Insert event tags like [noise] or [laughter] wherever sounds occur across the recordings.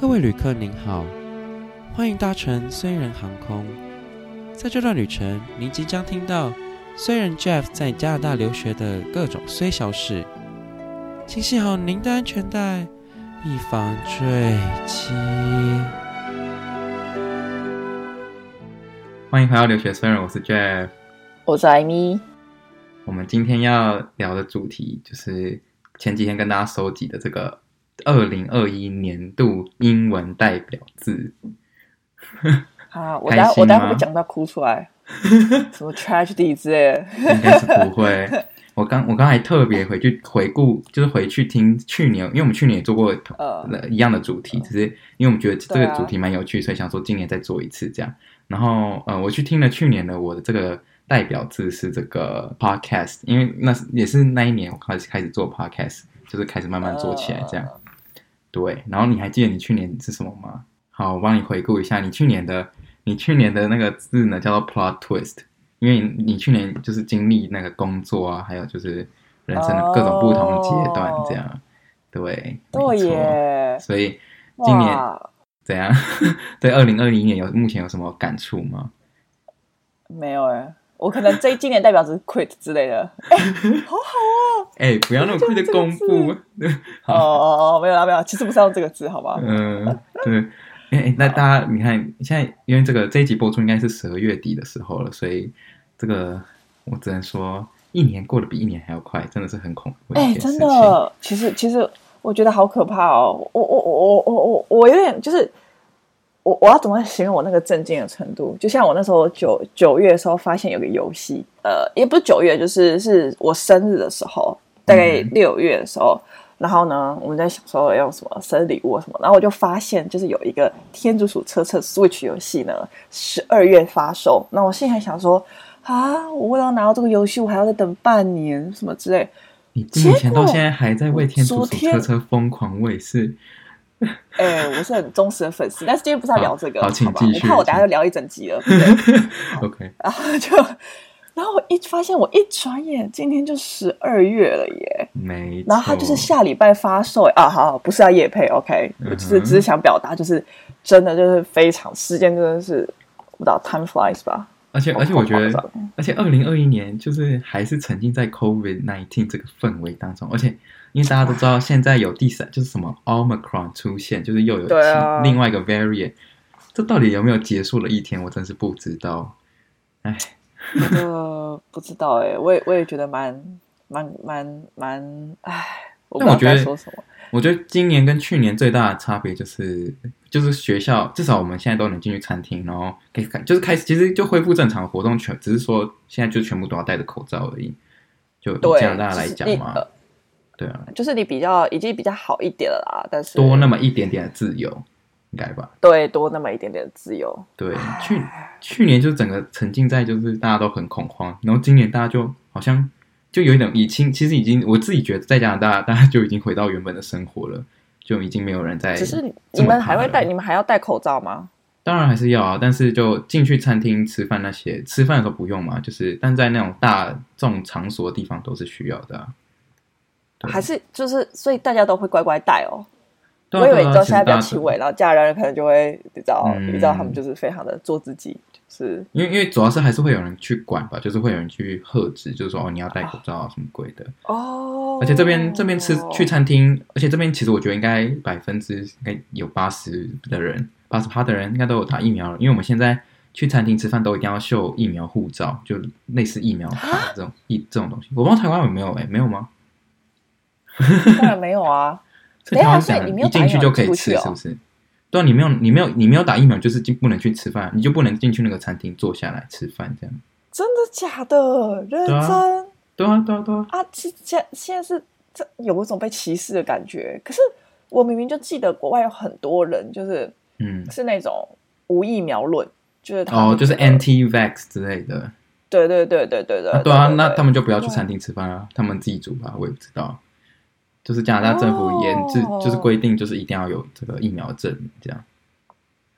各位旅客您好，欢迎搭乘虽然航空。在这段旅程，您即将听到虽然 Jeff 在加拿大留学的各种虽小事，请系好您的安全带，以防坠机。欢迎回到留学虽然，我是 Jeff，我是艾米。我们今天要聊的主题就是前几天跟大家收集的这个二零二一年度英文代表字。啊，[laughs] 我待我待会讲到哭出来，[laughs] 什么 tragedy 之类的，应该是不会。我刚我刚才特别回去回顾，就是回去听去年，因为我们去年也做过呃一样的主题，呃、只是因为我们觉得这个主题蛮有趣，啊、所以想说今年再做一次这样。然后呃，我去听了去年的我的这个。代表字是这个 podcast，因为那也是那一年我开始开始做 podcast，就是开始慢慢做起来这样。Uh, 对，然后你还记得你去年是什么吗？好，我帮你回顾一下，你去年的你去年的那个字呢，叫做 plot twist，因为你去年就是经历那个工作啊，还有就是人生的各种不同阶段这样。Uh, 对，对耶。所以今年怎样？[laughs] 对，二零二零年有目前有什么感触吗？没有哎。我可能这今年代表是 quit 之类的，哎，好好哦，[laughs] 哎，不要那么快的公布。哦哦哦，没有啦，没有，其实不是用这个字，好吧？嗯，对，哎，那大家你看，现在因为这个这一集播出应该是十二月底的时候了，所以这个我只能说，一年过得比一年还要快，真的是很恐怖。哎，真的，其实其实我觉得好可怕哦，我我我我我我有点就是。我我要怎么形容我那个震惊的程度？就像我那时候九九月的时候发现有个游戏，呃，也不是九月，就是是我生日的时候，大概六月的时候，嗯、然后呢，我们在想说要用什么生日礼物什么，然后我就发现就是有一个天竺鼠车车 Switch 游戏呢，十二月发售。那我现在还想说啊，我为了拿到这个游戏，我还要再等半年什么之类。你以前到现在还在为天竺鼠车车疯狂喂食。[laughs] 哎、欸，我是很忠实的粉丝，但是今天不是要聊这个，好，好，请继续。我怕我等下就聊一整集了。[laughs] OK，然后就，然后我一发现，我一转眼今天就十二月了耶，没。然后他就是下礼拜发售啊，好，好，不是要夜配，OK，我只是只是想表达，就是真的就是非常时间真的是不知道 time flies 吧。而且而且我觉得，而且二零二一年就是还是沉浸在 COVID nineteen 这个氛围当中，而且。因为大家都知道，现在有第三，[laughs] 就是什么 Omicron 出现，就是又有另外一个 variant，啊、这到底有没有结束的一天？我真是不知道。哎，呃，不知道哎，我也我也觉得蛮蛮蛮蛮哎。但我觉得，我觉得今年跟去年最大的差别就是，就是学校至少我们现在都能进去餐厅，然后可以看，就是开始其实就恢复正常活动，全只是说现在就全部都要戴着口罩而已。就加拿大来讲嘛。对啊，就是你比较已经比较好一点了啦，但是多那么一点点的自由，应该吧？对，多那么一点点的自由。对，去去年就整个沉浸在就是大家都很恐慌，然后今年大家就好像就有一点已经，其实已经我自己觉得在加拿大大家就已经回到原本的生活了，就已经没有人在。只是你们还会戴，你们还要戴口罩吗？当然还是要啊，但是就进去餐厅吃饭那些，吃饭的时候不用嘛，就是但在那种大这种场所的地方都是需要的啊。还是就是，所以大家都会乖乖戴哦。我以为你知道现在比较轻微，然后家人可能就会你知道，你知道他们就是非常的做自己，就是因为因为主要是还是会有人去管吧，就是会有人去喝止，就是说哦你要戴口罩啊什么鬼的哦。而且这边这边吃去餐厅，而且这边其实我觉得应该百分之应该有八十的人，八十趴的人应该都有打疫苗了，因为我们现在去餐厅吃饭都一定要秀疫苗护照，就类似疫苗卡这种疫这种东西。我不知道台湾有没有哎，没有吗？[laughs] 当然没有啊！等下，所以你没有一进去就可以吃，是不是？对啊，你没有，你没有，你没有打疫苗，就是进不能去吃饭，你就不能进去那个餐厅坐下来吃饭，这样。真的假的？认真？对啊，对啊，对啊！啊，现现现在是这有一种被歧视的感觉。可是我明明就记得国外有很多人，就是嗯，是那种无疫苗论，就是哦，就是 anti-vax 之类的。对对对对对对。对啊，那他们就不要去餐厅吃饭啊，他们自己煮吧，我也不知道。就是加拿大政府严制，就是规定，就是一定要有这个疫苗证，这样。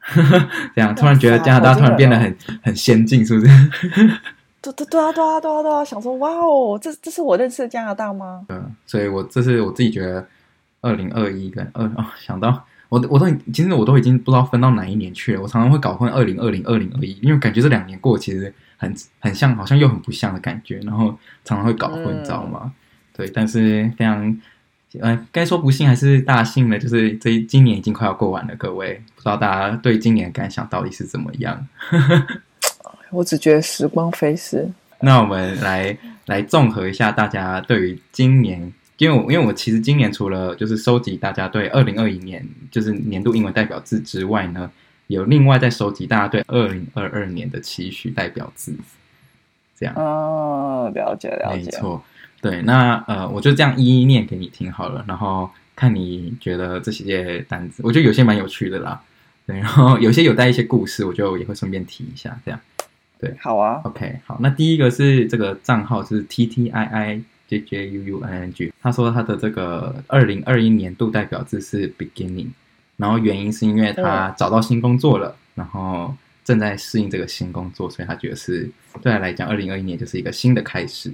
[laughs] 这样突然觉得加拿大突然变得很很先进，是不是？[laughs] 对对对啊对啊对啊对啊！想说哇哦，这这是我认识的加拿大吗？嗯，所以我这是我自己觉得，二零二一跟二哦，想到我我都其实我都已经不知道分到哪一年去了。我常常会搞混二零二零、二零二一，因为感觉这两年过其实很很像，好像又很不像的感觉，然后常常会搞混，嗯、知道吗？对，但是非常，呃，该说不幸还是大幸呢？就是这今年已经快要过完了，各位不知道大家对今年的感想到底是怎么样？[laughs] 我只觉得时光飞逝。那我们来来综合一下大家对于今年。因为我因为我其实今年除了就是收集大家对二零二一年就是年度英文代表字之外呢，有另外在收集大家对二零二二年的期许代表字，这样哦，了解了解，没错，对，那呃，我就这样一一念给你听好了，然后看你觉得这些单子，我觉得有些蛮有趣的啦，对，然后有些有带一些故事，我就也会顺便提一下，这样，对，好啊，OK，好，那第一个是这个账号是 T T I I。J J U U N N G，他说他的这个二零二一年度代表字是 beginning，然后原因是因为他找到新工作了，然后正在适应这个新工作，所以他觉得是对他来讲，二零二一年就是一个新的开始，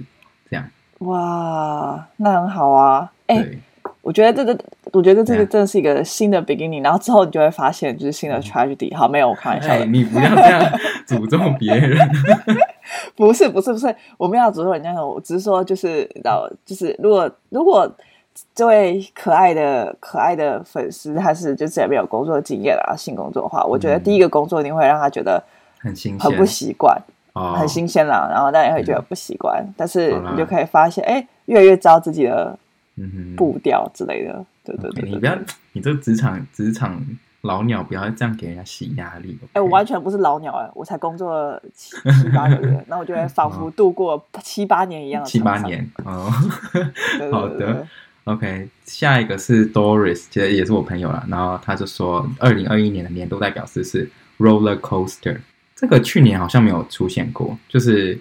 这样。哇，那很好啊！哎、欸，我觉得这个，我觉得这个真的是一个新的 beginning，然后之后你就会发现就是新的 tragedy。好，没有，我开玩笑的，你不要这样 [laughs] 诅咒别人。不是不是不是，我们要诅咒人家，我只是说就是，然后就是如果如果这位可爱的可爱的粉丝他是就是也没有工作经验啊，新工作的话，我觉得第一个工作一定会让他觉得很新鲜，很不习惯，很新鲜啦。然后大家也会觉得不习惯，但是你就可以发现，哎，越来越知道自己的步调之类的。对对对，你不要，你这职场职场。老鸟不要这样给人家洗压力。哎、我完全不是老鸟哎，我才工作了七七八个月，[laughs] 那我觉得仿佛度过七八年一样。七八年哦，好的，OK。下一个是 Doris，其实也是我朋友啦。然后他就说，二零二一年的年度代表词是 Roller Coaster，这个去年好像没有出现过，就是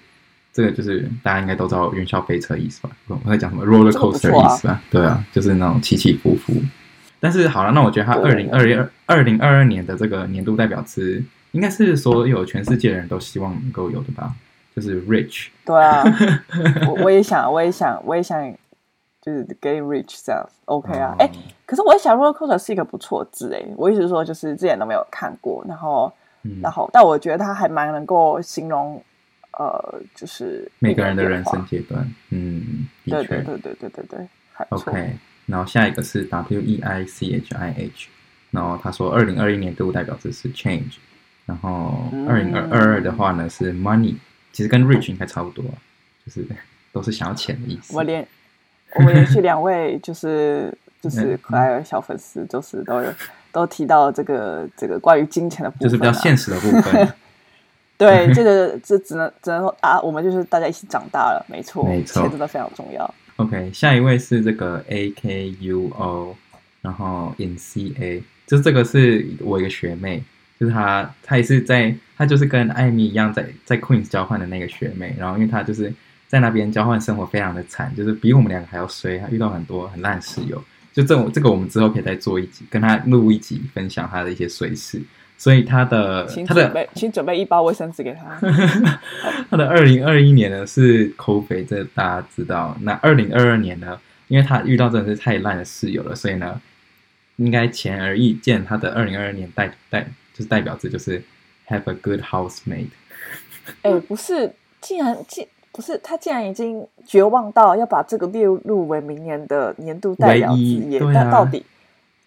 这个就是大家应该都知道云霄飞车意思吧？我在讲什么 Roller Coaster 意思吧？啊对啊，就是那种起起伏伏。但是好了，那我觉得他二零二二二零二二年的这个年度代表词，应该是所有全世界的人都希望能够有的吧？就是 rich。对啊，[laughs] 我我也想，我也想，我也想，就是 getting rich 这样 OK 啊？哎、嗯，可是我也想 roller coaster 是一个不错的字哎，我意思是说，就是之前都没有看过，然后，嗯、然后，但我觉得他还蛮能够形容，呃，就是每个人的人生阶段。嗯，对对对对对对对，还 OK。然后下一个是 W E I C H I H，然后他说二零二一年度代表词是 change，然后二零二二的话呢是 money，其实跟 rich 应该差不多，就是 [laughs] 都是想要钱的意思。我连我连续两位就是就是可爱的小粉丝，就是都有都提到这个这个关于金钱的部分，啊，就是比较现实的部分。[laughs] 对，这个这只能只能说啊，我们就是大家一起长大了，没错，没错，钱真的非常重要。OK，下一位是这个 A K U O，然后 In C A，就这个是我一个学妹，就是她，她也是在，她就是跟艾米一样在在 Queens 交换的那个学妹，然后因为她就是在那边交换生活非常的惨，就是比我们两个还要衰，她遇到很多很烂室友，就这种这个我们之后可以再做一集，跟他录一集分享他的一些随事。所以他的他的，请准备一包卫生纸给他。[laughs] 他的二零二一年呢是 COVID，这大家知道。那二零二二年呢，因为他遇到真的是太烂的室友了，所以呢，应该显而易见，他的二零二二年代代就是代表字就是 have a good housemate。哎、欸，不是，竟然竟不是他竟然已经绝望到要把这个列入为明年的年度代表字，那、啊、到底？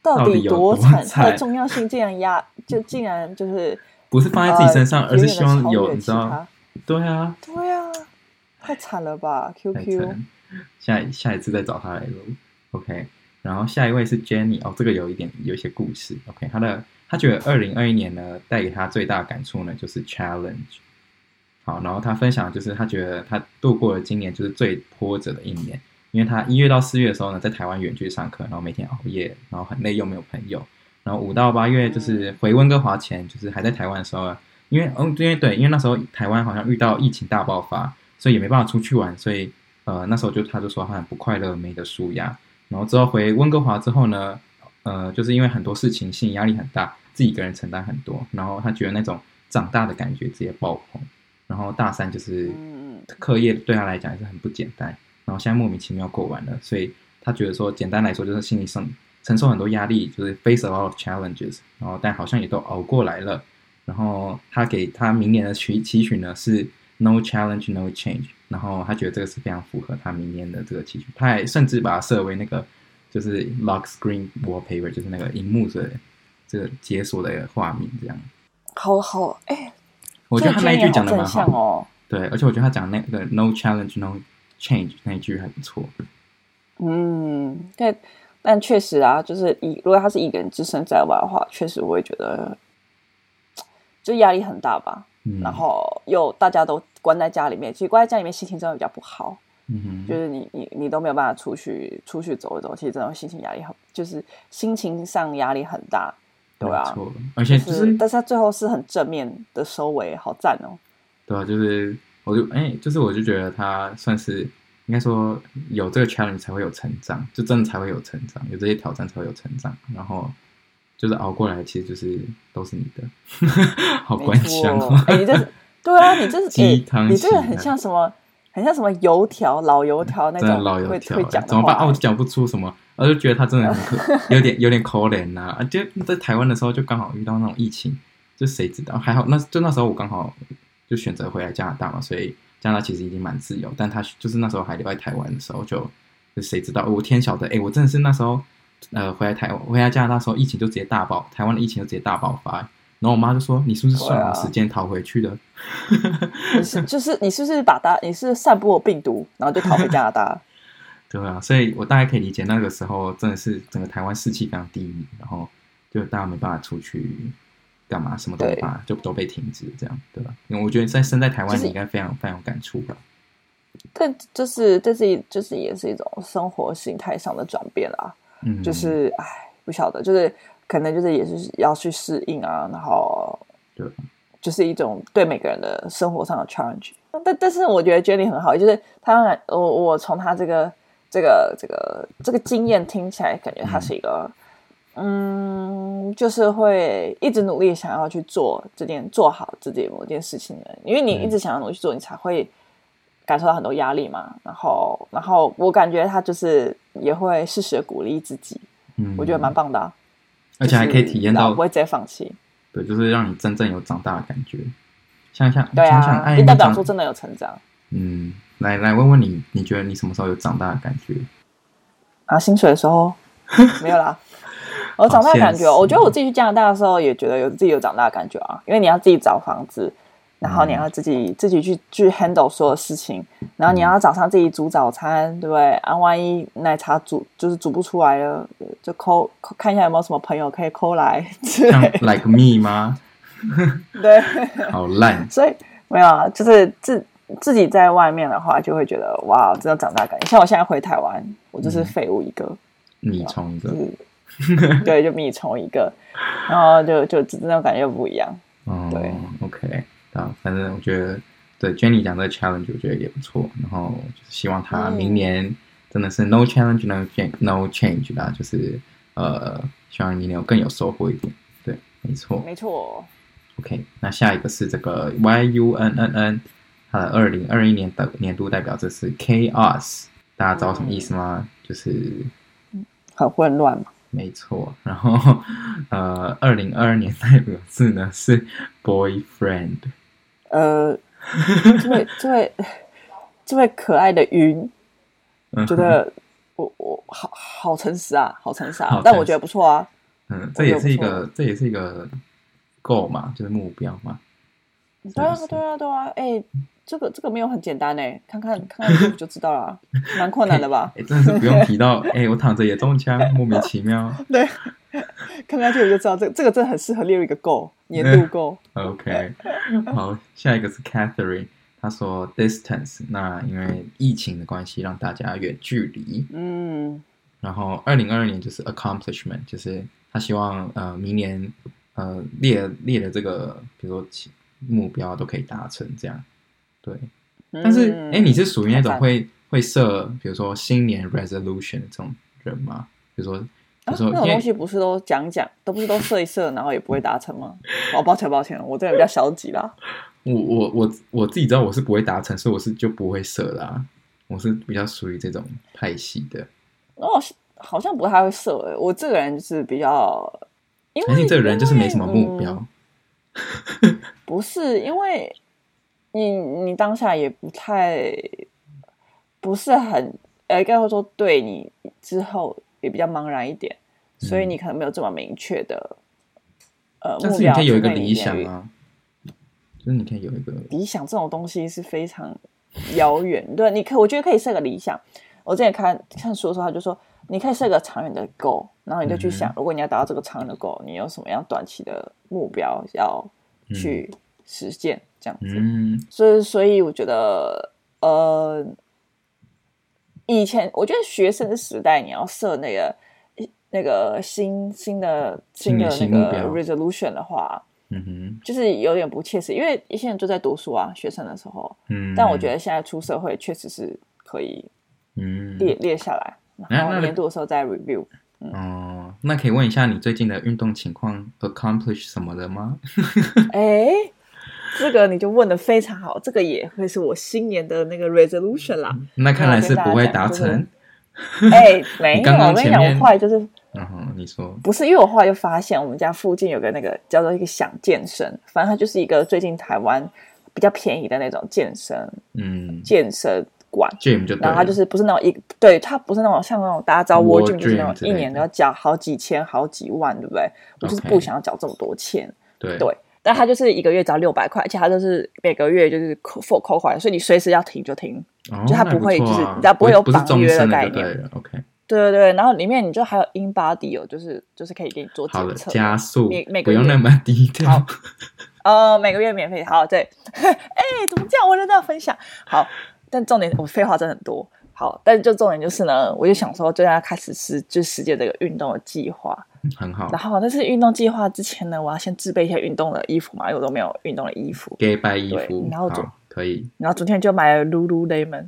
到底多惨？它的重要性竟然压，就竟然就是不是放在自己身上，呃、而是希望有你知道？对啊，对啊，太惨了吧！QQ，下下一次再找他来录。OK，然后下一位是 Jenny 哦，这个有一点有一些故事。OK，他的他觉得二零二一年呢，带给他最大的感触呢，就是 challenge。好，然后他分享就是他觉得他度过了今年就是最波折的一年。因为他一月到四月的时候呢，在台湾远距上课，然后每天熬夜，然后很累又没有朋友。然后五到八月就是回温哥华前，就是还在台湾的时候，因为嗯，因为对，因为那时候台湾好像遇到疫情大爆发，所以也没办法出去玩，所以呃那时候就他就说他很不快乐，没得舒压。然后之后回温哥华之后呢，呃，就是因为很多事情心理压力很大，自己一个人承担很多，然后他觉得那种长大的感觉直接爆棚。然后大三就是课业对他来讲也是很不简单。然后现在莫名其妙过完了，所以他觉得说，简单来说就是心理上承受很多压力，就是 face a lot of challenges，然后但好像也都熬过来了。然后他给他明年的期期许呢是 no challenge no change，然后他觉得这个是非常符合他明年的这个期许，他还甚至把它设为那个就是 lock screen wallpaper，就是那个荧幕的这个解锁的画面这样。好好哎，我觉得他那一句讲的蛮好哦。对，而且我觉得他讲那个 no challenge no change 那一句还不错。嗯，对，但确实啊，就是一如果他是一个人置身在外的话，确实我会觉得。就压力很大吧，嗯、然后又大家都关在家里面，其实关在家里面心情真的比较不好。嗯哼，就是你你你都没有办法出去出去走一走，其实真的心情压力很，就是心情上压力很大，对啊。而且就是，但是他最后是很正面的收尾，好赞哦。对啊，就是我就哎，就是我就觉得他算是应该说有这个 challenge 才会有成长，就真的才会有成长，有这些挑战才会有成长，然后。就是熬过来，其实就是都是你的，[laughs] 好官腔哦！哎、欸，你这是对啊，你这是 [laughs] 鸡汤，你这个很像什么？很像什么油条，老油条那种老油条，会怎么办？啊，我就讲不出什么，我就觉得他真的很可，[laughs] 有点有点可怜呐、啊。就在台湾的时候，就刚好遇到那种疫情，就谁知道？还好，那就那时候我刚好就选择回来加拿大嘛，所以加拿大其实已经蛮自由。但他就是那时候还留在台湾的时候就，就就谁知道？我天晓得！哎、欸，我真的是那时候。呃，回来台湾，回来加拿大时候，疫情就直接大爆，台湾的疫情就直接大爆发。然后我妈就说：“你是不是算好时间逃回去的？[laughs] ”就是你是不是把它，你是散播病毒，然后就逃回加拿大？[laughs] [laughs] 对啊，所以我大概可以理解那个时候真的是整个台湾士气非常低迷，然后就大家没办法出去干嘛，什么都没办法，就都被停止这样，对吧？因为我觉得在身在台湾，你应该非常、就是、非常有感触吧。但就是这是就是也是一种生活形态上的转变啦。嗯，就是唉，不晓得，就是可能就是也是要去适应啊，然后对，就是一种对每个人的生活上的 challenge。但但是我觉得 Jenny 很好，就是他我我从他这个这个这个这个经验听起来，感觉他是一个嗯，嗯，就是会一直努力想要去做这件做好自己某件事情的，因为你一直想要努力去做，你才会。感受到很多压力嘛，然后，然后我感觉他就是也会适时的鼓励自己，嗯，我觉得蛮棒的，啊，而且还可以体验到不会直接放弃，对，就是让你真正有长大的感觉，想想对啊，想想你代表说真的有成长，嗯，来来问问你，你觉得你什么时候有长大的感觉？啊，薪水的时候没有啦，[laughs] 我长大的感觉，我觉得我自己去加拿大的时候也觉得有自己有长大的感觉啊，因为你要自己找房子。然后你要自己、嗯、自己去去 handle 所有事情，然后你要早上自己煮早餐，对不对？啊，万一奶茶煮就是煮不出来了，就 call, 看一下有没有什么朋友可以 call 来，像 like me 吗？[laughs] 对，[laughs] 好烂。[laughs] 所以没有啊，就是自自己在外面的话，就会觉得哇，真的长大感。像我现在回台湾，我就是废物一个，米虫一个，对，就米虫一个，然后就就那种感觉又不一样。哦、对，OK。啊，反正我觉得对 Jenny 讲这个 challenge，我觉得也不错。然后就是希望他明年真的是 no challenge no change no change 啦，就是呃，希望明年有更有收获一点。对，没错，没错。OK，那下一个是这个 YUNNN，它的二零二一年的年度代表，这是 Chaos，大家知道什么意思吗？嗯、就是很混乱嘛。没错，然后呃，二零二二年代表字呢是 boyfriend。呃，这位 [laughs] 这位这位可爱的云，觉得我我好好诚实啊，好诚实啊，但我觉得不错啊。嗯，这也是一个这也是一个 goal 嘛，就是目标嘛。对啊对啊对啊，哎，这个这个没有很简单哎，看看看看就知道了，[laughs] 蛮困难的吧？[laughs] 哎，真的是不用提到，哎，我躺着也中枪，莫名其妙。[laughs] 对，看看这个就知道，这这个真的很适合列入一个 goal。年度 g o OK，好，下一个是 Catherine，她说 distance，那因为疫情的关系，让大家远距离。嗯，然后二零二二年就是 accomplishment，就是他希望呃明年呃列列的这个比如说目标都可以达成这样。对，但是哎、嗯，你是属于那种会会设比如说新年 resolution 这种人吗？比如说。啊、那种东西不是都讲讲，都不是都设一设，然后也不会达成吗？[laughs] 哦，抱歉抱歉，我这人比较消极啦。我我我我自己知道我是不会达成，所以我是就不会设啦。我是比较属于这种派系的。哦，好像不太会设、欸。我这个人就是比较，因为你这个人就是没什么目标。嗯、不是，因为你你当下也不太不是很，呃，应该会说对你之后也比较茫然一点，嗯、所以你可能没有这么明确的呃目标。你可以有一个理想啊，就是你可以有一个理想，这种东西是非常遥远。对，你可我觉得可以设个理想。我之前看看书的时候，他就说，你可以设个长远的 goal，然后你就去想，嗯、如果你要达到这个长远的 goal，你有什么样短期的目标要去实践，这样子。嗯、所以，所以我觉得，呃，以前我觉得学生时代你要设那个那个新新的新的那个 resolution 的话，嗯哼，就是有点不切实，因为一些人就在读书啊，学生的时候，嗯，但我觉得现在出社会确实是可以。嗯，列列下来，然后年度的时候再 review。哦，那可以问一下你最近的运动情况，accomplish 什么的吗？[laughs] 哎，这个你就问的非常好，这个也会是我新年的那个 resolution 啦。那看来是不会达成。哎，[laughs] 没有，我跟你讲，我后来就是，嗯哼，你说不是，因为我后来就发现我们家附近有个那个叫做一个想健身，反正它就是一个最近台湾比较便宜的那种健身，嗯，健身。管，然后他就是不是那种一，对它不是那种像那种大家知道 World Gym 就是那种一年都要缴好几千、好几万，对不对？我就是不想要缴这么多钱，对对。但他就是一个月只要六百块，而且他就是每个月就是扣扣扣款，所以你随时要停就停，就他不会就是他不会有绑约的概念。OK，对对对。然后里面你就还有 InBody 哦，就是就是可以给你做检测加速，每每个月不用那么低调。呃，每个月免费。好，对。[laughs] 哎，怎么这样？我在这分享好。但重点，我废话真的很多。好，但是就重点就是呢，我就想说，就要开始实就实践这个运动的计划。很好。然后，但是运动计划之前呢，我要先自备一些运动的衣服嘛，因为我都没有运动的衣服。给白衣服。然后昨可以。然后昨天就买了 Lululemon。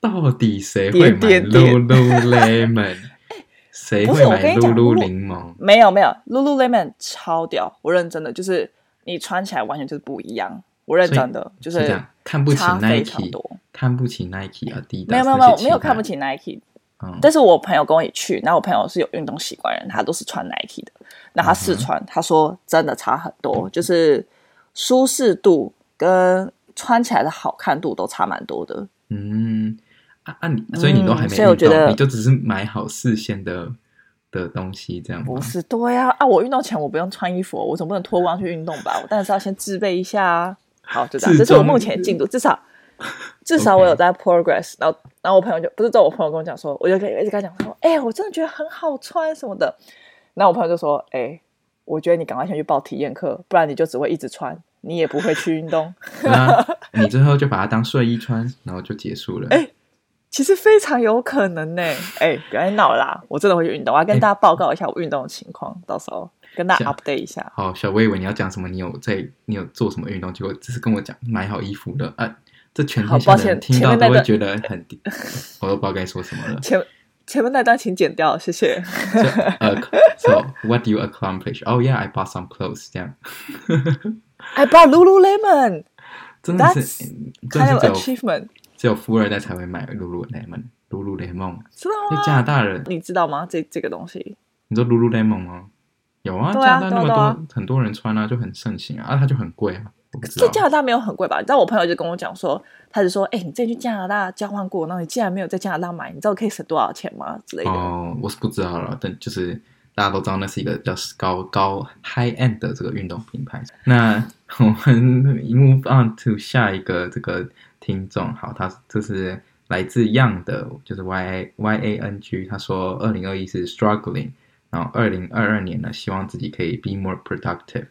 到底谁会买 Lululemon？[laughs] 谁会买 Lululemon？没有没有，Lululemon 超屌，我认真的，就是你穿起来完全就是不一样。我认真的就是看不起 Nike，看不起 Nike 啊，第一没有没有没有没有看不起 Nike，嗯，但是我朋友跟我一起去，然后我朋友是有运动习惯人，他都是穿 Nike 的，那他试穿，他说真的差很多，就是舒适度跟穿起来的好看度都差蛮多的。嗯，啊啊，你所以你都还没，所以我觉得你就只是买好试线的的东西这样。不是，对呀，啊，我运动前我不用穿衣服，我总不能脱光去运动吧？我当然是要先自备一下啊。好，就这样。这是我目前进度，至少至少我有在 progress。然后，然后我朋友就不是，在我朋友跟我讲说，我就可以一直跟他讲说，哎、欸，我真的觉得很好穿什么的。然后我朋友就说，哎、欸，我觉得你赶快先去报体验课，不然你就只会一直穿，你也不会去运动。[laughs] 你之后就把它当睡衣穿，然后就结束了。哎、欸，其实非常有可能呢。哎、欸，不要闹啦，我真的会去运动，我要跟大家报告一下我运动的情况，欸、到时候。跟大家 update 一下。好，小薇以为你要讲什么？你有在？你有做什么运动？结果只是跟我讲买好衣服的啊！这全天下人听到都会觉得很，我都不知道该说什么了。前前面那段请剪掉，谢谢。呃，So what do you accomplish? Oh yeah, I bought some clothes. 这样。I bought Lululemon。真的是，kind of achievement。只有富二代才会买 Lululemon。Lululemon。知道吗？加拿大人，你知道吗？这这个东西。你说 Lululemon 吗？有啊，加拿大那么多很多人穿啊，就很盛行啊，啊，它就很贵啊。在加拿大没有很贵吧？你知道我朋友就跟我讲说，他就说，哎，你之前去加拿大交换过，然后你既然没有在加拿大买，你知道可以省多少钱吗？之类的。哦，我是不知道了，但就是大家都知道那是一个比较高高 high end 的这个运动品牌。那 [laughs] 我们 move on to 下一个这个听众，好，他这是来自 Young 的，就是 Y A Y A N G，他说二零二一是 struggling。然后二零二二年呢，希望自己可以 be more productive。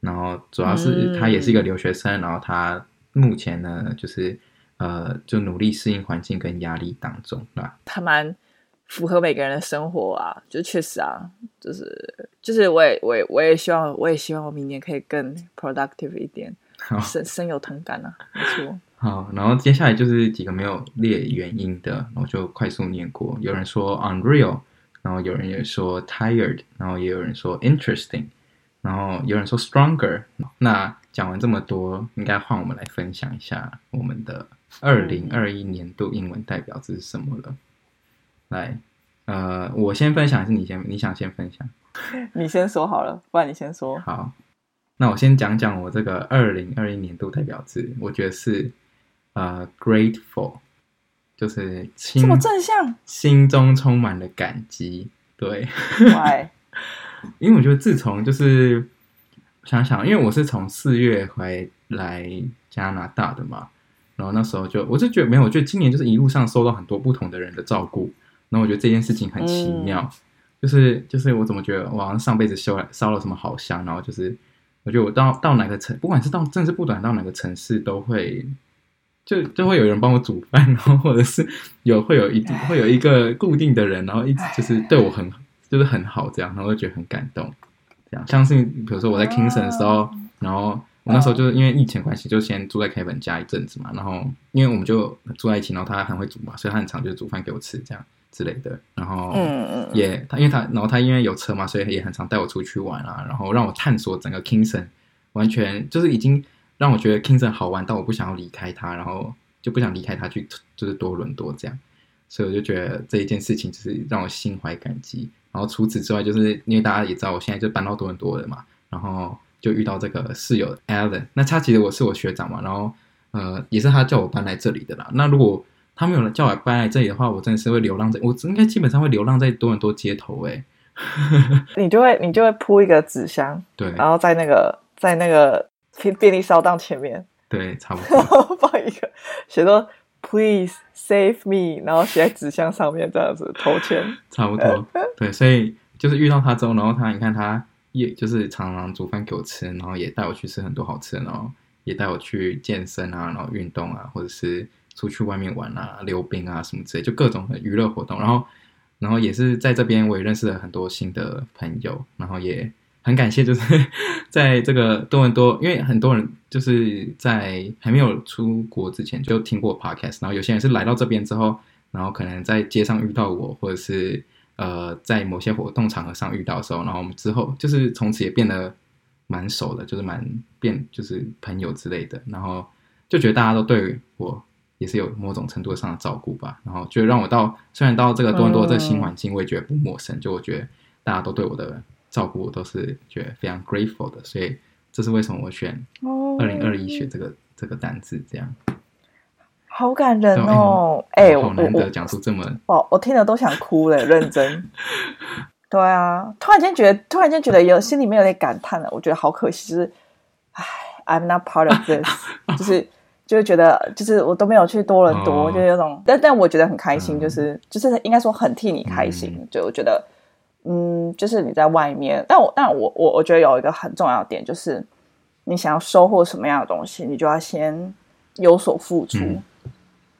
然后主要是他也是一个留学生，嗯、然后他目前呢就是呃就努力适应环境跟压力当中，对吧？他蛮符合每个人的生活啊，就确实啊，就是就是我也我也我也希望我也希望我明年可以更 productive 一点，深深有同感啊，没错。好，然后接下来就是几个没有列原因的，然后就快速念过。有人说 unreal。然后有人也说 tired，然后也有人说 interesting，然后有人说 stronger。那讲完这么多，应该换我们来分享一下我们的二零二一年度英文代表字是什么了。来，呃，我先分享还是你先？你想先分享？[laughs] 你先说好了，不然你先说。好，那我先讲讲我这个二零二一年度代表字，我觉得是呃，grateful，就是心这么正向，心中充满了感激。对。[laughs] 因为我觉得自从就是想想，因为我是从四月回来加拿大的嘛，然后那时候就我就觉得没有，我觉得今年就是一路上受到很多不同的人的照顾，然后我觉得这件事情很奇妙，嗯、就是就是我怎么觉得我好像上辈子修了烧了什么好香，然后就是我觉得我到到哪个城，不管是到甚至不管到哪个城市，都会就就会有人帮我煮饭，[laughs] 然后或者是有会有一定会有一个固定的人，然后一直就是对我很就是很好这样，然后我就觉得很感动。这样，像是比如说我在 Kingston 的时候，啊、然后我那时候就是因为疫情关系，就先住在 Kevin 家一阵子嘛。然后因为我们就住在一起，然后他很会煮嘛，所以他很常就煮饭给我吃这样之类的。然后也他因为他然后他因为有车嘛，所以也很常带我出去玩啊，然后让我探索整个 Kingston，完全就是已经让我觉得 Kingston 好玩到我不想要离开他，然后就不想离开他去就是多伦多这样。所以我就觉得这一件事情就是让我心怀感激。然后除此之外，就是因为大家也知道，我现在就搬到多伦多了嘛，然后就遇到这个室友 Alan，那他其实我是我学长嘛，然后呃也是他叫我搬来这里的啦。那如果他没有人叫我搬来这里的话，我真的是会流浪在，我应该基本上会流浪在多伦多街头哎。你就会你就会铺一个纸箱，对，然后在那个在那个便便利商店前面，对，差不多放一个写说。Please save me，然后写在纸箱上面这样子投钱，差不多。[laughs] 对，所以就是遇到他之后，然后他你看他也就是常常煮饭给我吃，然后也带我去吃很多好吃的，然后也带我去健身啊，然后运动啊，或者是出去外面玩啊、溜冰啊什么之类，就各种的娱乐活动。然后，然后也是在这边我也认识了很多新的朋友，然后也。很感谢，就是 [laughs] 在这个多伦多，因为很多人就是在还没有出国之前就听过 podcast，然后有些人是来到这边之后，然后可能在街上遇到我，或者是呃在某些活动场合上遇到的时候，然后我们之后就是从此也变得蛮熟的，就是蛮变就是朋友之类的，然后就觉得大家都对我也是有某种程度上的照顾吧，然后就让我到虽然到这个多伦多这个新环境，我也觉得不陌生，就我觉得大家都对我的。照顾我都是觉得非常 grateful 的，所以这是为什么我选二零二一选这个、oh, 这个单字，这样好感人哦！哎、欸，好难得讲出这么，我我听了都想哭了，[laughs] 认真。对啊，突然间觉得，突然间觉得有心里面有点感叹了，我觉得好可惜，就是唉，I'm not part of this，[laughs] 就是就是觉得就是我都没有去多伦多，oh, 就有种，但但我觉得很开心，就是、嗯、就是应该说很替你开心，嗯、就我觉得。嗯，就是你在外面，但我但我我我觉得有一个很重要的点，就是你想要收获什么样的东西，你就要先有所付出。嗯、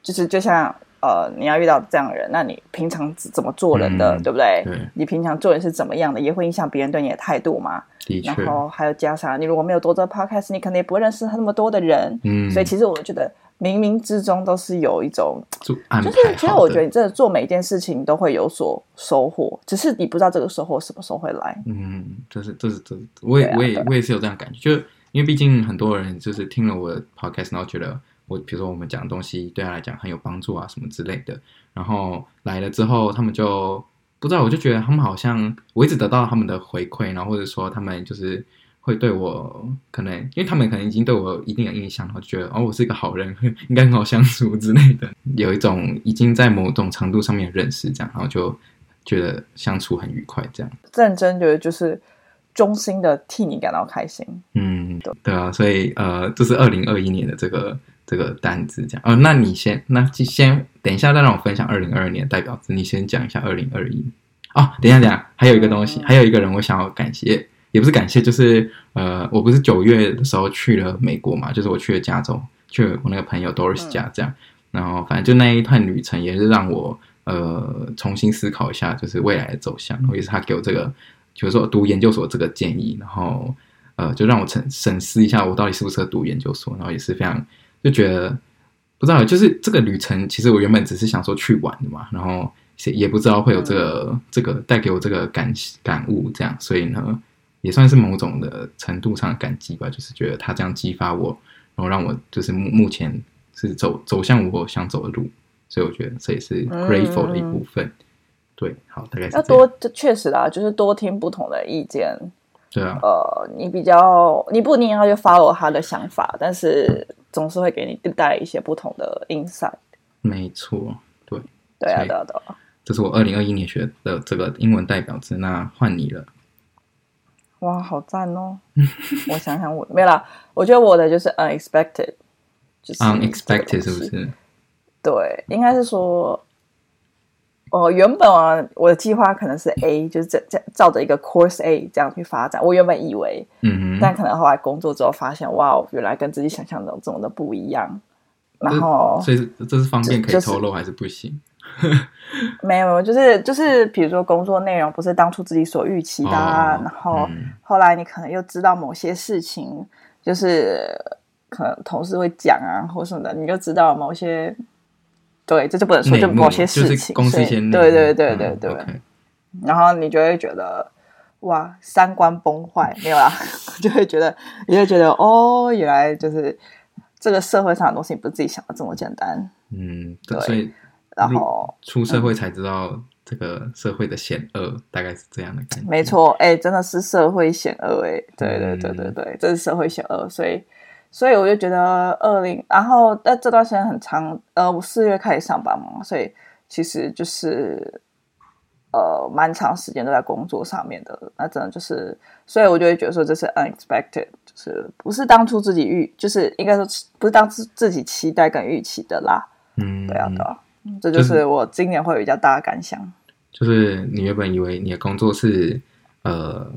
就是就像呃，你要遇到这样的人，那你平常怎么做人的，嗯、对不对？对。你平常做人是怎么样的，也会影响别人对你的态度嘛。然后还有加上，你如果没有多做 podcast，你可能也不会认识那么多的人。嗯。所以其实我觉得。冥冥之中都是有一种，就是其实我觉得你真的做每一件事情都会有所收获，只是你不知道这个收获什么时候会来。嗯，这是这是这是，我也、啊、我也我也是有这样感觉，就因为毕竟很多人就是听了我的 podcast，然后觉得我比如说我们讲的东西对他来讲很有帮助啊什么之类的，然后来了之后他们就不知道，我就觉得他们好像我一直得到他们的回馈，然后或者说他们就是。会对我可能，因为他们可能已经对我有一定的印象，然后觉得哦，我是一个好人，[laughs] 应该很好相处之类的，有一种已经在某种程度上面认识这样，然后就觉得相处很愉快这样。认真觉得就是衷心的替你感到开心。嗯，对对啊，所以呃，这是二零二一年的这个这个单子这样。哦，那你先，那先等一下再让我分享二零二二年的代表字，你先讲一下二零二一。哦，等一下，等一下，还有一个东西，嗯、还有一个人，我想要感谢。也不是感谢，就是呃，我不是九月的时候去了美国嘛，就是我去了加州，去了我那个朋友 Doris 家这样，嗯、然后反正就那一段旅程也是让我呃重新思考一下，就是未来的走向，然后也是他给我这个，就是说读研究所这个建议，然后呃就让我沉审视一下我到底适不适合读研究所，然后也是非常就觉得不知道，就是这个旅程其实我原本只是想说去玩的嘛，然后也不知道会有这个、嗯、这个带给我这个感感悟这样，所以呢。也算是某种的程度上的感激吧，就是觉得他这样激发我，然后让我就是目目前是走走向我想走的路，所以我觉得这也是 grateful 的一部分。嗯、对，好，大概是要多，这确实啦，就是多听不同的意见。对啊，呃，你比较你不一定要去 follow 他的想法，但是总是会给你带来一些不同的 insight。没错，对，对啊，对啊，对啊。这是我二零二一年学的这个英文代表字，那换你了。哇，好赞哦！我想想我，我没有啦。我觉得我的就是 unexpected，就是 unexpected 是不是？对，应该是说。哦，原本啊，我的计划可能是 A，就是这这照着一个 course A 这样去发展。我原本以为，嗯，但可能后来工作之后发现，哇，原来跟自己想象的这么的不一样。然后，所以这是方便可以透露还是不行？就是、没有，就是就是，比如说工作内容不是当初自己所预期的，啊，哦、然后、嗯、后来你可能又知道某些事情，就是可能同事会讲啊或什么的，你就知道某些。对，这就不能说，就某些事情，公司先对对对对对。然后你就会觉得，哇，三观崩坏没有啦，[laughs] 就会觉得，你会觉得，哦，原来就是这个社会上的东西不是自己想的这么简单。嗯，对。所以，然后出社会才知道这个社会的险恶，大概是这样的感觉。没错，哎，真的是社会险恶，哎，对对对对对，这是社会险恶，所以。所以我就觉得二零，然后在这段时间很长，呃，我四月开始上班嘛，所以其实就是呃蛮长时间都在工作上面的，那真的就是，所以我就会觉得说这是 unexpected，就是不是当初自己预，就是应该说不是当初自己期待跟预期的啦，嗯，对啊，对啊，这就是我今年会比较大的感想，就是，你原本以为你的工作是呃。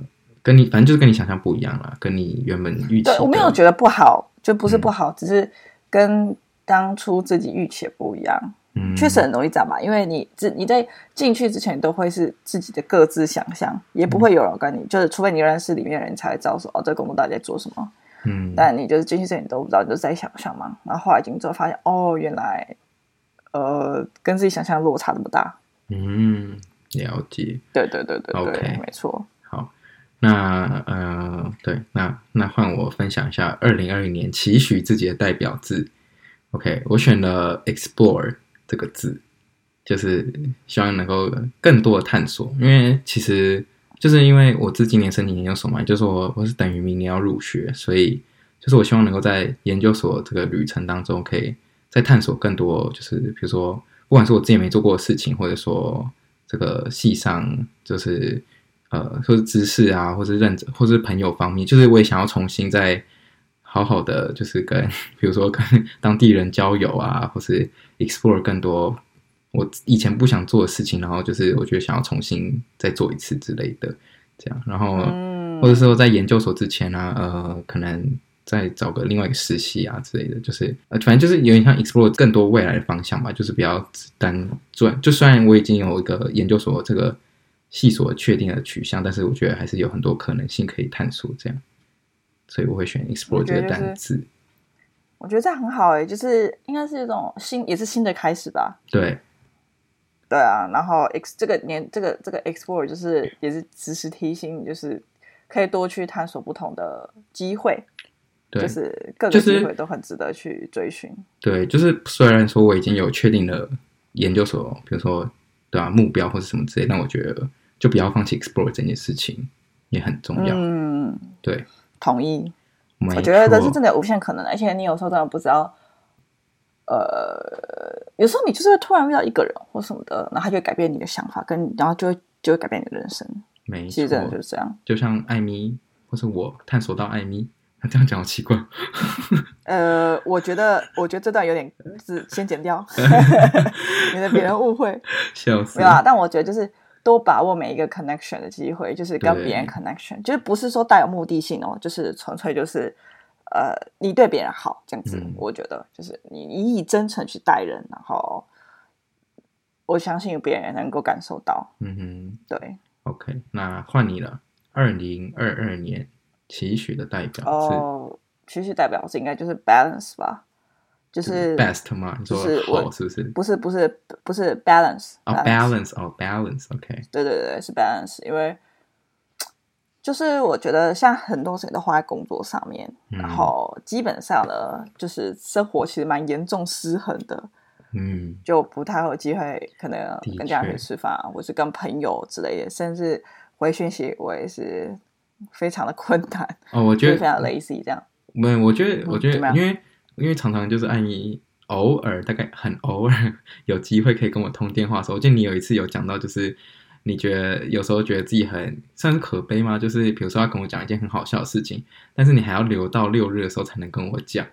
跟你反正就是跟你想象不一样了，跟你原本预期。对，我没有觉得不好，就不是不好，嗯、只是跟当初自己预期的不一样。嗯，确实很容易长嘛，因为你自你在进去之前都会是自己的各自想象，也不会有人跟你，嗯、就是除非你认识里面的人才会知道说哦，这个工作到底在做什么。嗯，但你就是进去之前你都不知道，你就在想象嘛。然后后来进去之后发现哦，原来呃跟自己想象的落差那么大。嗯，了解。对对对对对，Okay. 没错。好那呃，对，那那换我分享一下二零二零年期许自己的代表字。OK，我选了 explore 这个字，就是希望能够更多的探索。因为其实就是因为我自今年申请研究所嘛，就是我我是等于明年要入学，所以就是我希望能够在研究所这个旅程当中，可以再探索更多，就是比如说，不管是我自己没做过的事情，或者说这个系上就是。呃，或者知识啊，或是认知，或者是朋友方面，就是我也想要重新再好好的，就是跟，[laughs] 比如说跟 [laughs] 当地人交友啊，或是 explore 更多我以前不想做的事情，然后就是我觉得想要重新再做一次之类的，这样，然后或者说在研究所之前啊，呃，可能再找个另外一个实习啊之类的，就是呃，反正就是有点像 explore 更多未来的方向吧，就是不要单专，就虽然我已经有一个研究所这个。系所确定的取向，但是我觉得还是有很多可能性可以探索，这样，所以我会选 explore 这个单字。我觉得这样很好诶，就是应该是一种新，也是新的开始吧。对，对啊。然后 x 这个年，这个这个 explore 就是也是时时提醒你，就是可以多去探索不同的机会，对就是各个机会都很值得去追寻。对，就是虽然说我已经有确定的研究所，比如说对啊，目标或者什么之类，但我觉得。就不要放弃 explore 这件事情，也很重要。嗯，对，同意。我觉得这是真的有无限可能，而且你有时候真的不知道，呃，有时候你就是会突然遇到一个人或什么的，然后他就会改变你的想法，跟然后就会就会改变你的人生。没错，其实真的就是这样。就像艾米，或是我探索到艾米，那这样讲好奇怪。[laughs] 呃，我觉得，我觉得这段有点是先剪掉 [laughs] [laughs] 免得别人误会。笑死。没有啊，但我觉得就是。多把握每一个 connection 的机会，就是跟别人 connection，就是不是说带有目的性哦，就是纯粹就是，呃，你对别人好这样子，嗯、我觉得就是你你以真诚去待人，然后我相信别人也能够感受到。嗯哼，对。OK，那换你了。二零二二年期许的代表是，哦，期许代表是应该就是 balance 吧。就是 best 吗？你说好是不是？不是不是不是 balance 哦 balance 哦 balance，OK。对对对，是 balance，因为就是我觉得像很多事情都花在工作上面，然后基本上呢，就是生活其实蛮严重失衡的。嗯，就不太有机会可能跟家人吃饭，或是跟朋友之类的，甚至回讯息我也是非常的困难。[laughs] 哦，我觉得非常 lazy 这样。没有，我觉得，我觉得，嗯、因为因为常常就是按你偶尔，大概很偶尔有机会可以跟我通电话的时候，我记得你有一次有讲到，就是你觉得有时候觉得自己很算是可悲吗？就是比如说要跟我讲一件很好笑的事情，但是你还要留到六日的时候才能跟我讲。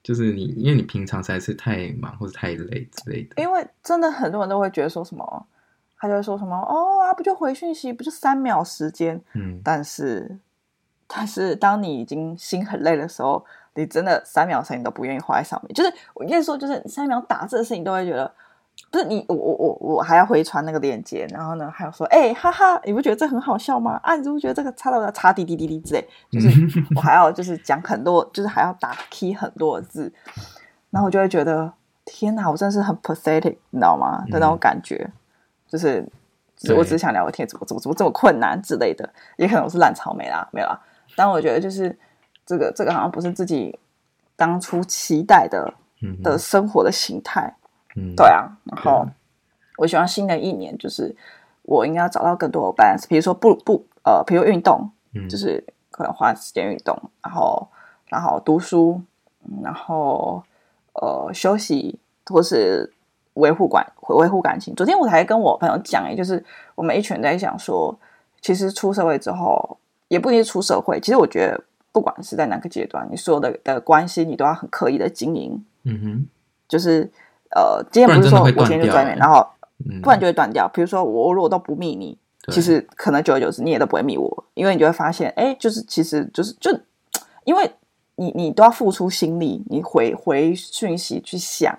就是你，因为你平常实在是太忙或者太累之类的。因为真的很多人都会觉得说什么，他就会说什么哦啊，不就回讯息，不就三秒时间？嗯，但是，但是当你已经心很累的时候，你真的三秒时间都不愿意花在上面。就是我跟你说，就是三秒打字的事情，都会觉得。不是你，我我我我还要回传那个链接，然后呢，还有说，哎、欸，哈哈，你不觉得这很好笑吗？啊，你是不是觉得这个插到要插滴滴滴滴之类？就是 [laughs] 我还要就是讲很多，就是还要打 key 很多的字，然后我就会觉得，天哪，我真的是很 pathetic，你知道吗？的那种感觉，就是，就是我只是想聊个天，怎么怎么怎么这么困难之类的，也可能我是烂草莓啦，没有啦。但我觉得就是这个这个好像不是自己当初期待的的生活的形态。嗯、对啊，然后我希望新的一年就是我应该要找到更多的 balance，比如说不不呃，比如运动，嗯，就是可能花时间运动，然后然后读书，然后呃休息，或是维护感维护感情。昨天我才跟我朋友讲，也就是我们一群人在想说，其实出社会之后也不一定出社会，其实我觉得不管是在哪个阶段，你所有的的关系你都要很刻意的经营，嗯哼，就是。呃，今天不是说我今天就转变，然后不然就会断掉。比如说我如果都不密你，其实可能久而久之你也都不会密我，因为你就会发现，哎，就是其实就是就因为你你都要付出心力，你回回讯息去想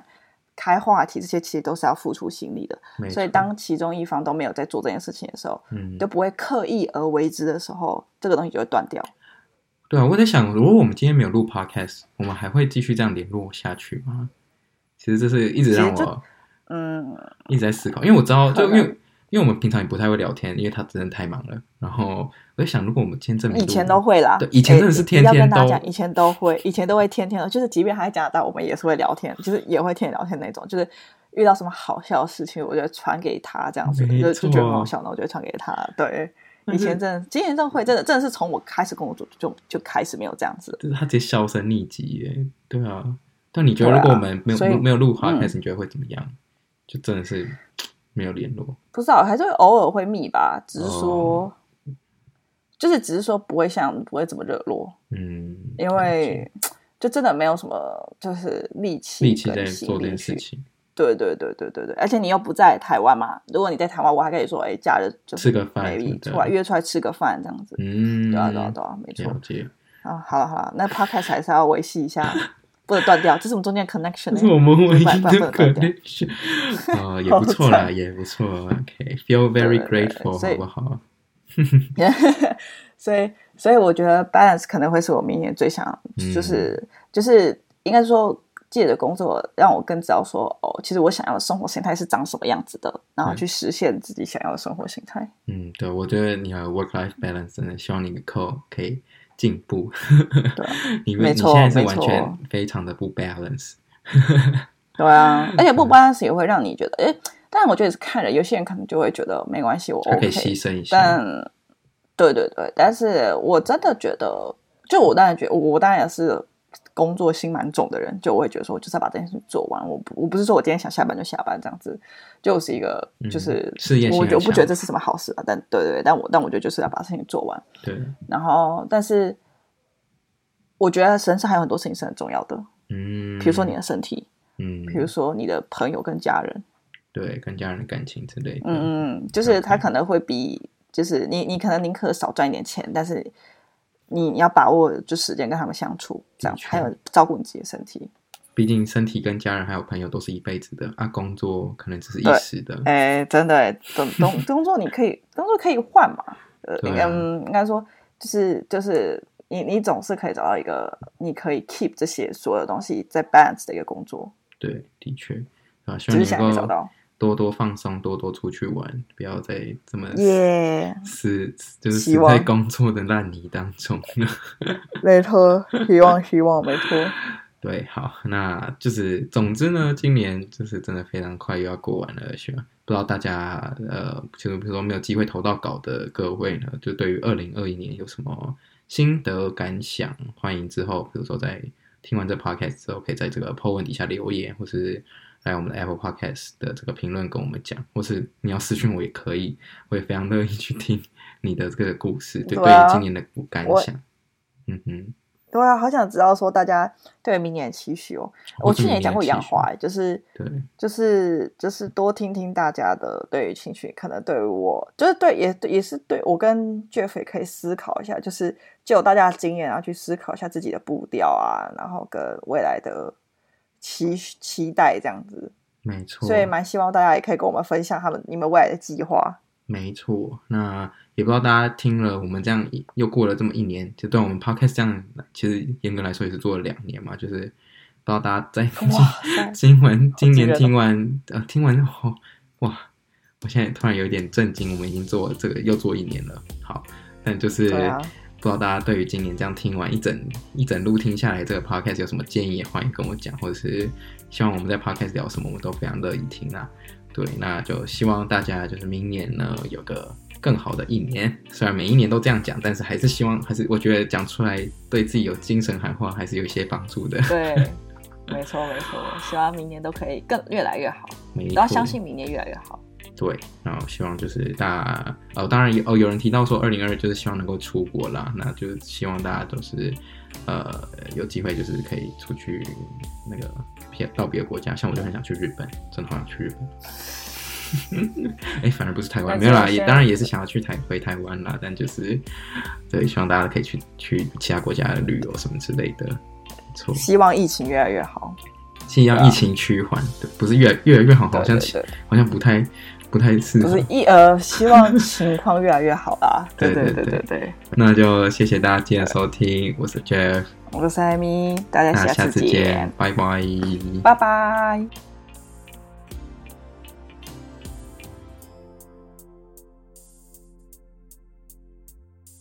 开话题，这些其实都是要付出心力的。所以当其中一方都没有在做这件事情的时候，嗯，就不会刻意而为之的时候，这个东西就会断掉。对啊，我在想，如果我们今天没有录 Podcast，我们还会继续这样联络下去吗？其实这是一直让我，嗯，一直在思考，因为我知道，就因为因为我们平常也不太会聊天，因为他真的太忙了。然后我在想，如果我们签证，以前都会啦，对，以前真的是天天都，要跟大家讲，以前都会，以前都会天天的，就是即便他在加拿大，我们也是会聊天，就是也会天天聊天那种。就是遇到什么好笑的事情，我就传给他这样子，就就觉得很好笑，那我就会传给他。对，以前真的，今年都会，真的真的是从我开始工作就就开始没有这样子，就是他直接销声匿迹耶，对啊。但你觉得，如果我们没有、啊、没有录好开始，你觉得会怎么样？嗯、就真的是没有联络？不知道，还是会偶尔会密吧。只是说，哦、就是只是说不会像不会这么热络。嗯，因为就真的没有什么就是力气力气在做这件事情。对对对对对对，而且你又不在台湾嘛。如果你在台湾，我还可以说，哎，假日就吃个饭，出来约出来吃个饭这样子。嗯，对啊对啊对啊，没错。啊，好了好了，那 podcast 还是要维系一下。不能断掉，[laughs] 这是我们中间的 connection。这是我们唯一的 connection。啊，也不错啦，[laughs] 也不错。OK，feel very grateful，好不好？[laughs] 所以，所以我觉得 balance 可能会是我明年最想，就是，就是应该说，借着工作让我更知道说，哦，其实我想要的生活形态是长什么样子的，然后去实现自己想要的生活形态。嗯，对，我觉得你的 work life balance 真的希望你的 code 可以。进步，对，[laughs] 你们你现在是完全非常的不 balance，[laughs] 对啊，而且 [laughs] 不 balance 也会让你觉得，哎，当然我觉得是看着，有些人可能就会觉得没关系，我 OK，可以牺牲一下，但对对对，但是我真的觉得，就我当然觉得，我当然也是工作心蛮重的人，就我会觉得说，我就是要把这件事做完，我不我不是说我今天想下班就下班这样子，就是一个就是事业心，我就不觉得这是什么好事啊，但对对对，但我但我觉得就是要把事情做完，对，然后但是。我觉得身上还有很多事情是很重要的，嗯，比如说你的身体，嗯，比如说你的朋友跟家人，对，跟家人的感情之类的，嗯嗯，就是他可能会比，就是你你可能宁可少赚一点钱，但是你要把握就时间跟他们相处，这样还有照顾你自己的身体。毕竟身体跟家人还有朋友都是一辈子的啊，工作可能只是一时的。哎，真的，工工工作你可以工作可以换嘛？呃，应该应该说就是就是。你你总是可以找到一个你可以 keep 这些所有东西在 balance 的一个工作。对，的确啊，希望你能够多多放松，多多出去玩，不要再这么死，就是死在工作的烂泥当中了。[laughs] 没错，希望希望没错。[laughs] 对，好，那就是总之呢，今年就是真的非常快又要过完了，希望不知道大家呃，就是比如说没有机会投到稿的各位呢，就对于二零二一年有什么心得感想？欢迎之后，比如说在听完这 podcast 之后，可以在这个 po 文底下留言，或是来我们的 Apple Podcast 的这个评论跟我们讲，或是你要私讯我也可以，我也非常乐意去听你的这个故事，对，对今年的感想，嗯哼。对啊，好想知道说大家对明年的期许哦。我去年也讲过一样话，就是对，就是就是多听听大家的对于情绪，可能对于我就是对也也是对我跟 Jeff 也可以思考一下，就是就有大家的经验然后，去思考一下自己的步调啊，然后跟未来的期期待这样子。没错，所以蛮希望大家也可以跟我们分享他们你们未来的计划。没错，那也不知道大家听了我们这样又过了这么一年，就对我们 podcast 这样，其实严格来说也是做了两年嘛。就是不知道大家在新闻 [laughs] 今年听完呃听完后，哇，我现在突然有点震惊，我们已经做了这个又做一年了。好，但就是不知道大家对于今年这样听完一整一整路听下来这个 podcast 有什么建议，也欢迎跟我讲，或者是希望我们在 podcast 聊什么，我们都非常乐意听啊。对，那就希望大家就是明年呢有个更好的一年。虽然每一年都这样讲，但是还是希望，还是我觉得讲出来对自己有精神喊话，还是有一些帮助的。对，没错没错，希望明年都可以更越来越好。都要相信明年越来越好。对，然后希望就是大家哦，当然有哦，有人提到说二零二二就是希望能够出国啦，那就希望大家都是呃有机会就是可以出去那个。到别的国家，像我就很想去日本，真的好想去日本。哎、欸，反而不是台湾，没有啦，也当然也是想要去台回台湾啦，但就是对，希望大家可以去去其他国家的旅游什么之类的。错，希望疫情越来越好，希望疫情趋缓，对，不是越来越来越好，好像好像不太不太是，就是一呃，希望情况越来越好啦。[laughs] 对对对对对，那就谢谢大家今天的收听，我是 Jeff。我是艾米，大家下次见，下次见，拜拜，拜拜。